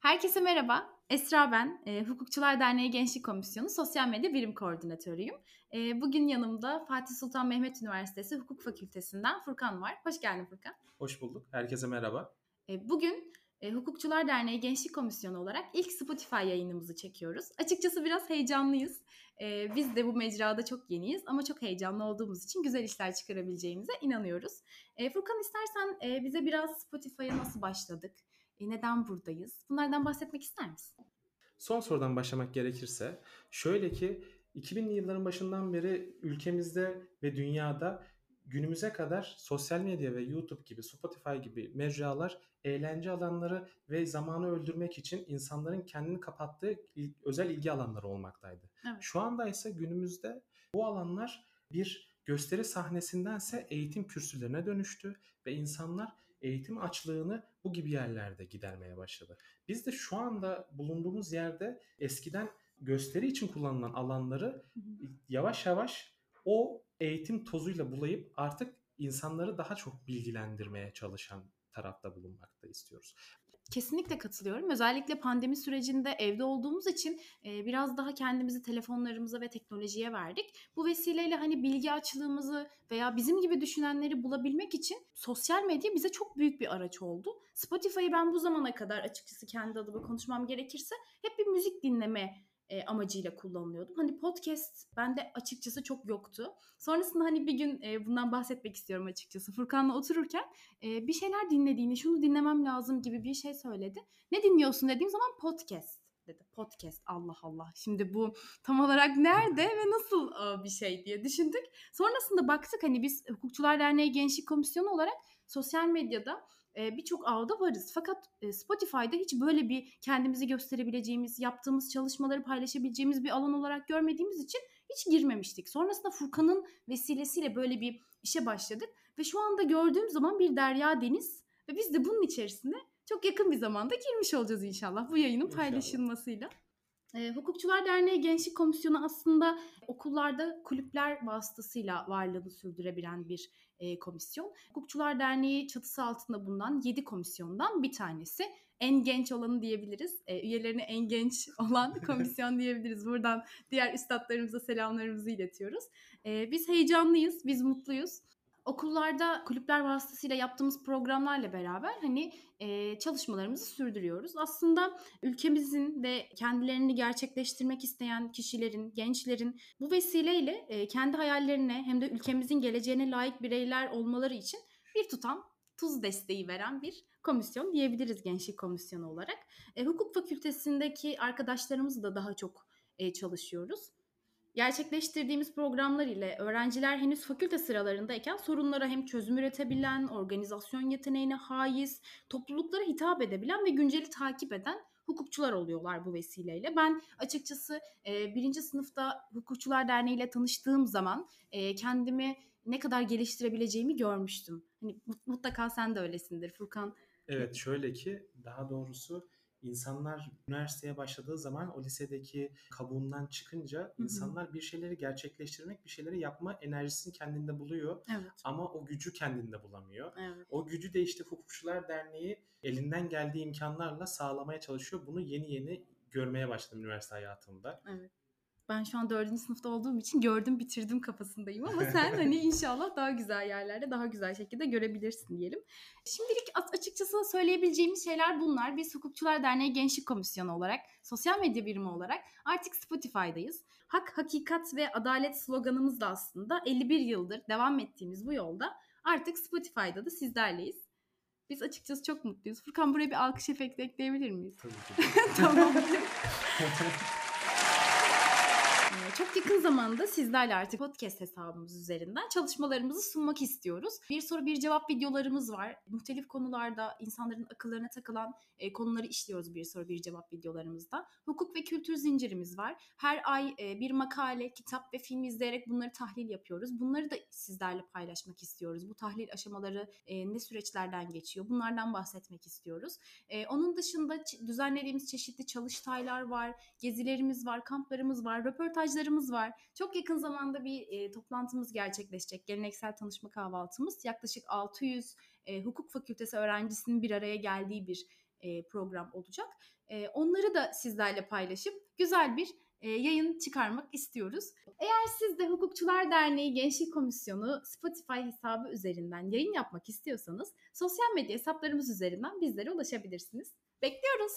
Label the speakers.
Speaker 1: Herkese merhaba. Esra ben, e, Hukukçular Derneği Gençlik Komisyonu Sosyal Medya Birim Koordinatörüyüm. E, bugün yanımda Fatih Sultan Mehmet Üniversitesi Hukuk Fakültesinden Furkan var. Hoş geldin Furkan.
Speaker 2: Hoş bulduk. Herkese merhaba.
Speaker 1: E, bugün e, Hukukçular Derneği Gençlik Komisyonu olarak ilk Spotify yayınımızı çekiyoruz. Açıkçası biraz heyecanlıyız. E, biz de bu mecrada çok yeniyiz ama çok heyecanlı olduğumuz için güzel işler çıkarabileceğimize inanıyoruz. E, Furkan istersen e, bize biraz Spotify'a nasıl başladık? E, neden buradayız? Bunlardan bahsetmek ister misin?
Speaker 2: Son sorudan başlamak gerekirse şöyle ki 2000'li yılların başından beri ülkemizde ve dünyada günümüze kadar sosyal medya ve YouTube gibi, Spotify gibi mecralar eğlence alanları ve zamanı öldürmek için insanların kendini kapattığı özel ilgi alanları olmaktaydı. Evet. Şu anda ise günümüzde bu alanlar bir gösteri sahnesindense eğitim kürsülerine dönüştü ve insanlar eğitim açlığını bu gibi yerlerde gidermeye başladı. Biz de şu anda bulunduğumuz yerde eskiden gösteri için kullanılan alanları yavaş yavaş o eğitim tozuyla bulayıp artık insanları daha çok bilgilendirmeye çalışan tarafta bulunmakta istiyoruz.
Speaker 1: Kesinlikle katılıyorum. Özellikle pandemi sürecinde evde olduğumuz için e, biraz daha kendimizi telefonlarımıza ve teknolojiye verdik. Bu vesileyle hani bilgi açlığımızı veya bizim gibi düşünenleri bulabilmek için sosyal medya bize çok büyük bir araç oldu. Spotify'ı ben bu zamana kadar açıkçası kendi adıma konuşmam gerekirse hep bir müzik dinleme e, amacıyla kullanılıyordum. Hani podcast bende açıkçası çok yoktu. Sonrasında hani bir gün e, bundan bahsetmek istiyorum açıkçası. Furkan'la otururken e, bir şeyler dinlediğini, şunu dinlemem lazım gibi bir şey söyledi. Ne dinliyorsun dediğim zaman podcast dedi. Podcast Allah Allah. Şimdi bu tam olarak nerede ve nasıl bir şey diye düşündük. Sonrasında baktık hani biz Hukukçular Derneği Gençlik Komisyonu olarak sosyal medyada e, birçok ağda varız. Fakat e, Spotify'da hiç böyle bir kendimizi gösterebileceğimiz, yaptığımız çalışmaları paylaşabileceğimiz bir alan olarak görmediğimiz için hiç girmemiştik. Sonrasında Furkan'ın vesilesiyle böyle bir işe başladık ve şu anda gördüğüm zaman bir derya deniz ve biz de bunun içerisinde çok yakın bir zamanda girmiş olacağız inşallah bu yayının inşallah. paylaşılmasıyla. E, Hukukçular Derneği Gençlik Komisyonu aslında okullarda kulüpler vasıtasıyla varlığını sürdürebilen bir e, komisyon. Hukukçular Derneği çatısı altında bulunan 7 komisyondan bir tanesi. En genç olanı diyebiliriz. E, üyelerine en genç olan komisyon diyebiliriz. Buradan diğer üstadlarımıza selamlarımızı iletiyoruz. E, biz heyecanlıyız, biz mutluyuz okullarda kulüpler vasıtasıyla yaptığımız programlarla beraber hani e, çalışmalarımızı sürdürüyoruz. Aslında ülkemizin ve kendilerini gerçekleştirmek isteyen kişilerin, gençlerin bu vesileyle e, kendi hayallerine hem de ülkemizin geleceğine layık bireyler olmaları için bir tutam tuz desteği veren bir komisyon diyebiliriz gençlik komisyonu olarak. E, hukuk fakültesindeki arkadaşlarımızla da daha çok e, çalışıyoruz. Gerçekleştirdiğimiz programlar ile öğrenciler henüz fakülte sıralarındayken sorunlara hem çözüm üretebilen, organizasyon yeteneğine haiz, topluluklara hitap edebilen ve günceli takip eden hukukçular oluyorlar bu vesileyle. Ben açıkçası e, birinci sınıfta Hukukçular Derneği ile tanıştığım zaman e, kendimi ne kadar geliştirebileceğimi görmüştüm. Hani mutlaka sen de öylesindir Furkan.
Speaker 2: Evet şöyle ki daha doğrusu insanlar üniversiteye başladığı zaman o lisedeki kabuğundan çıkınca Hı-hı. insanlar bir şeyleri gerçekleştirmek, bir şeyleri yapma enerjisini kendinde buluyor. Evet. Ama o gücü kendinde bulamıyor. Evet. O gücü de işte Hukukçular Derneği elinden geldiği imkanlarla sağlamaya çalışıyor. Bunu yeni yeni görmeye başladım üniversite hayatımda.
Speaker 1: Evet ben şu an dördüncü sınıfta olduğum için gördüm bitirdim kafasındayım ama sen hani inşallah daha güzel yerlerde daha güzel şekilde görebilirsin diyelim. Şimdilik açıkçası söyleyebileceğimiz şeyler bunlar. Biz Hukukçular Derneği Gençlik Komisyonu olarak, sosyal medya birimi olarak artık Spotify'dayız. Hak, hakikat ve adalet sloganımız da aslında 51 yıldır devam ettiğimiz bu yolda artık Spotify'da da sizlerleyiz. Biz açıkçası çok mutluyuz. Furkan buraya bir alkış efekti ekleyebilir miyiz?
Speaker 2: Tabii ki.
Speaker 1: tamam. Çok yakın zamanda sizlerle artık podcast hesabımız üzerinden çalışmalarımızı sunmak istiyoruz. Bir soru bir cevap videolarımız var. Muhtelif konularda insanların akıllarına takılan e, konuları işliyoruz bir soru bir cevap videolarımızda. Hukuk ve kültür zincirimiz var. Her ay e, bir makale, kitap ve film izleyerek bunları tahlil yapıyoruz. Bunları da sizlerle paylaşmak istiyoruz. Bu tahlil aşamaları e, ne süreçlerden geçiyor? Bunlardan bahsetmek istiyoruz. E, onun dışında düzenlediğimiz çeşitli çalıştaylar var, gezilerimiz var, kamplarımız var, röportajlar mesajlarımız var. Çok yakın zamanda bir e, toplantımız gerçekleşecek. Geleneksel tanışma kahvaltımız. Yaklaşık 600 e, hukuk fakültesi öğrencisinin bir araya geldiği bir e, program olacak. E, onları da sizlerle paylaşıp güzel bir e, yayın çıkarmak istiyoruz. Eğer siz de Hukukçular Derneği Gençlik Komisyonu Spotify hesabı üzerinden yayın yapmak istiyorsanız sosyal medya hesaplarımız üzerinden bizlere ulaşabilirsiniz. Bekliyoruz.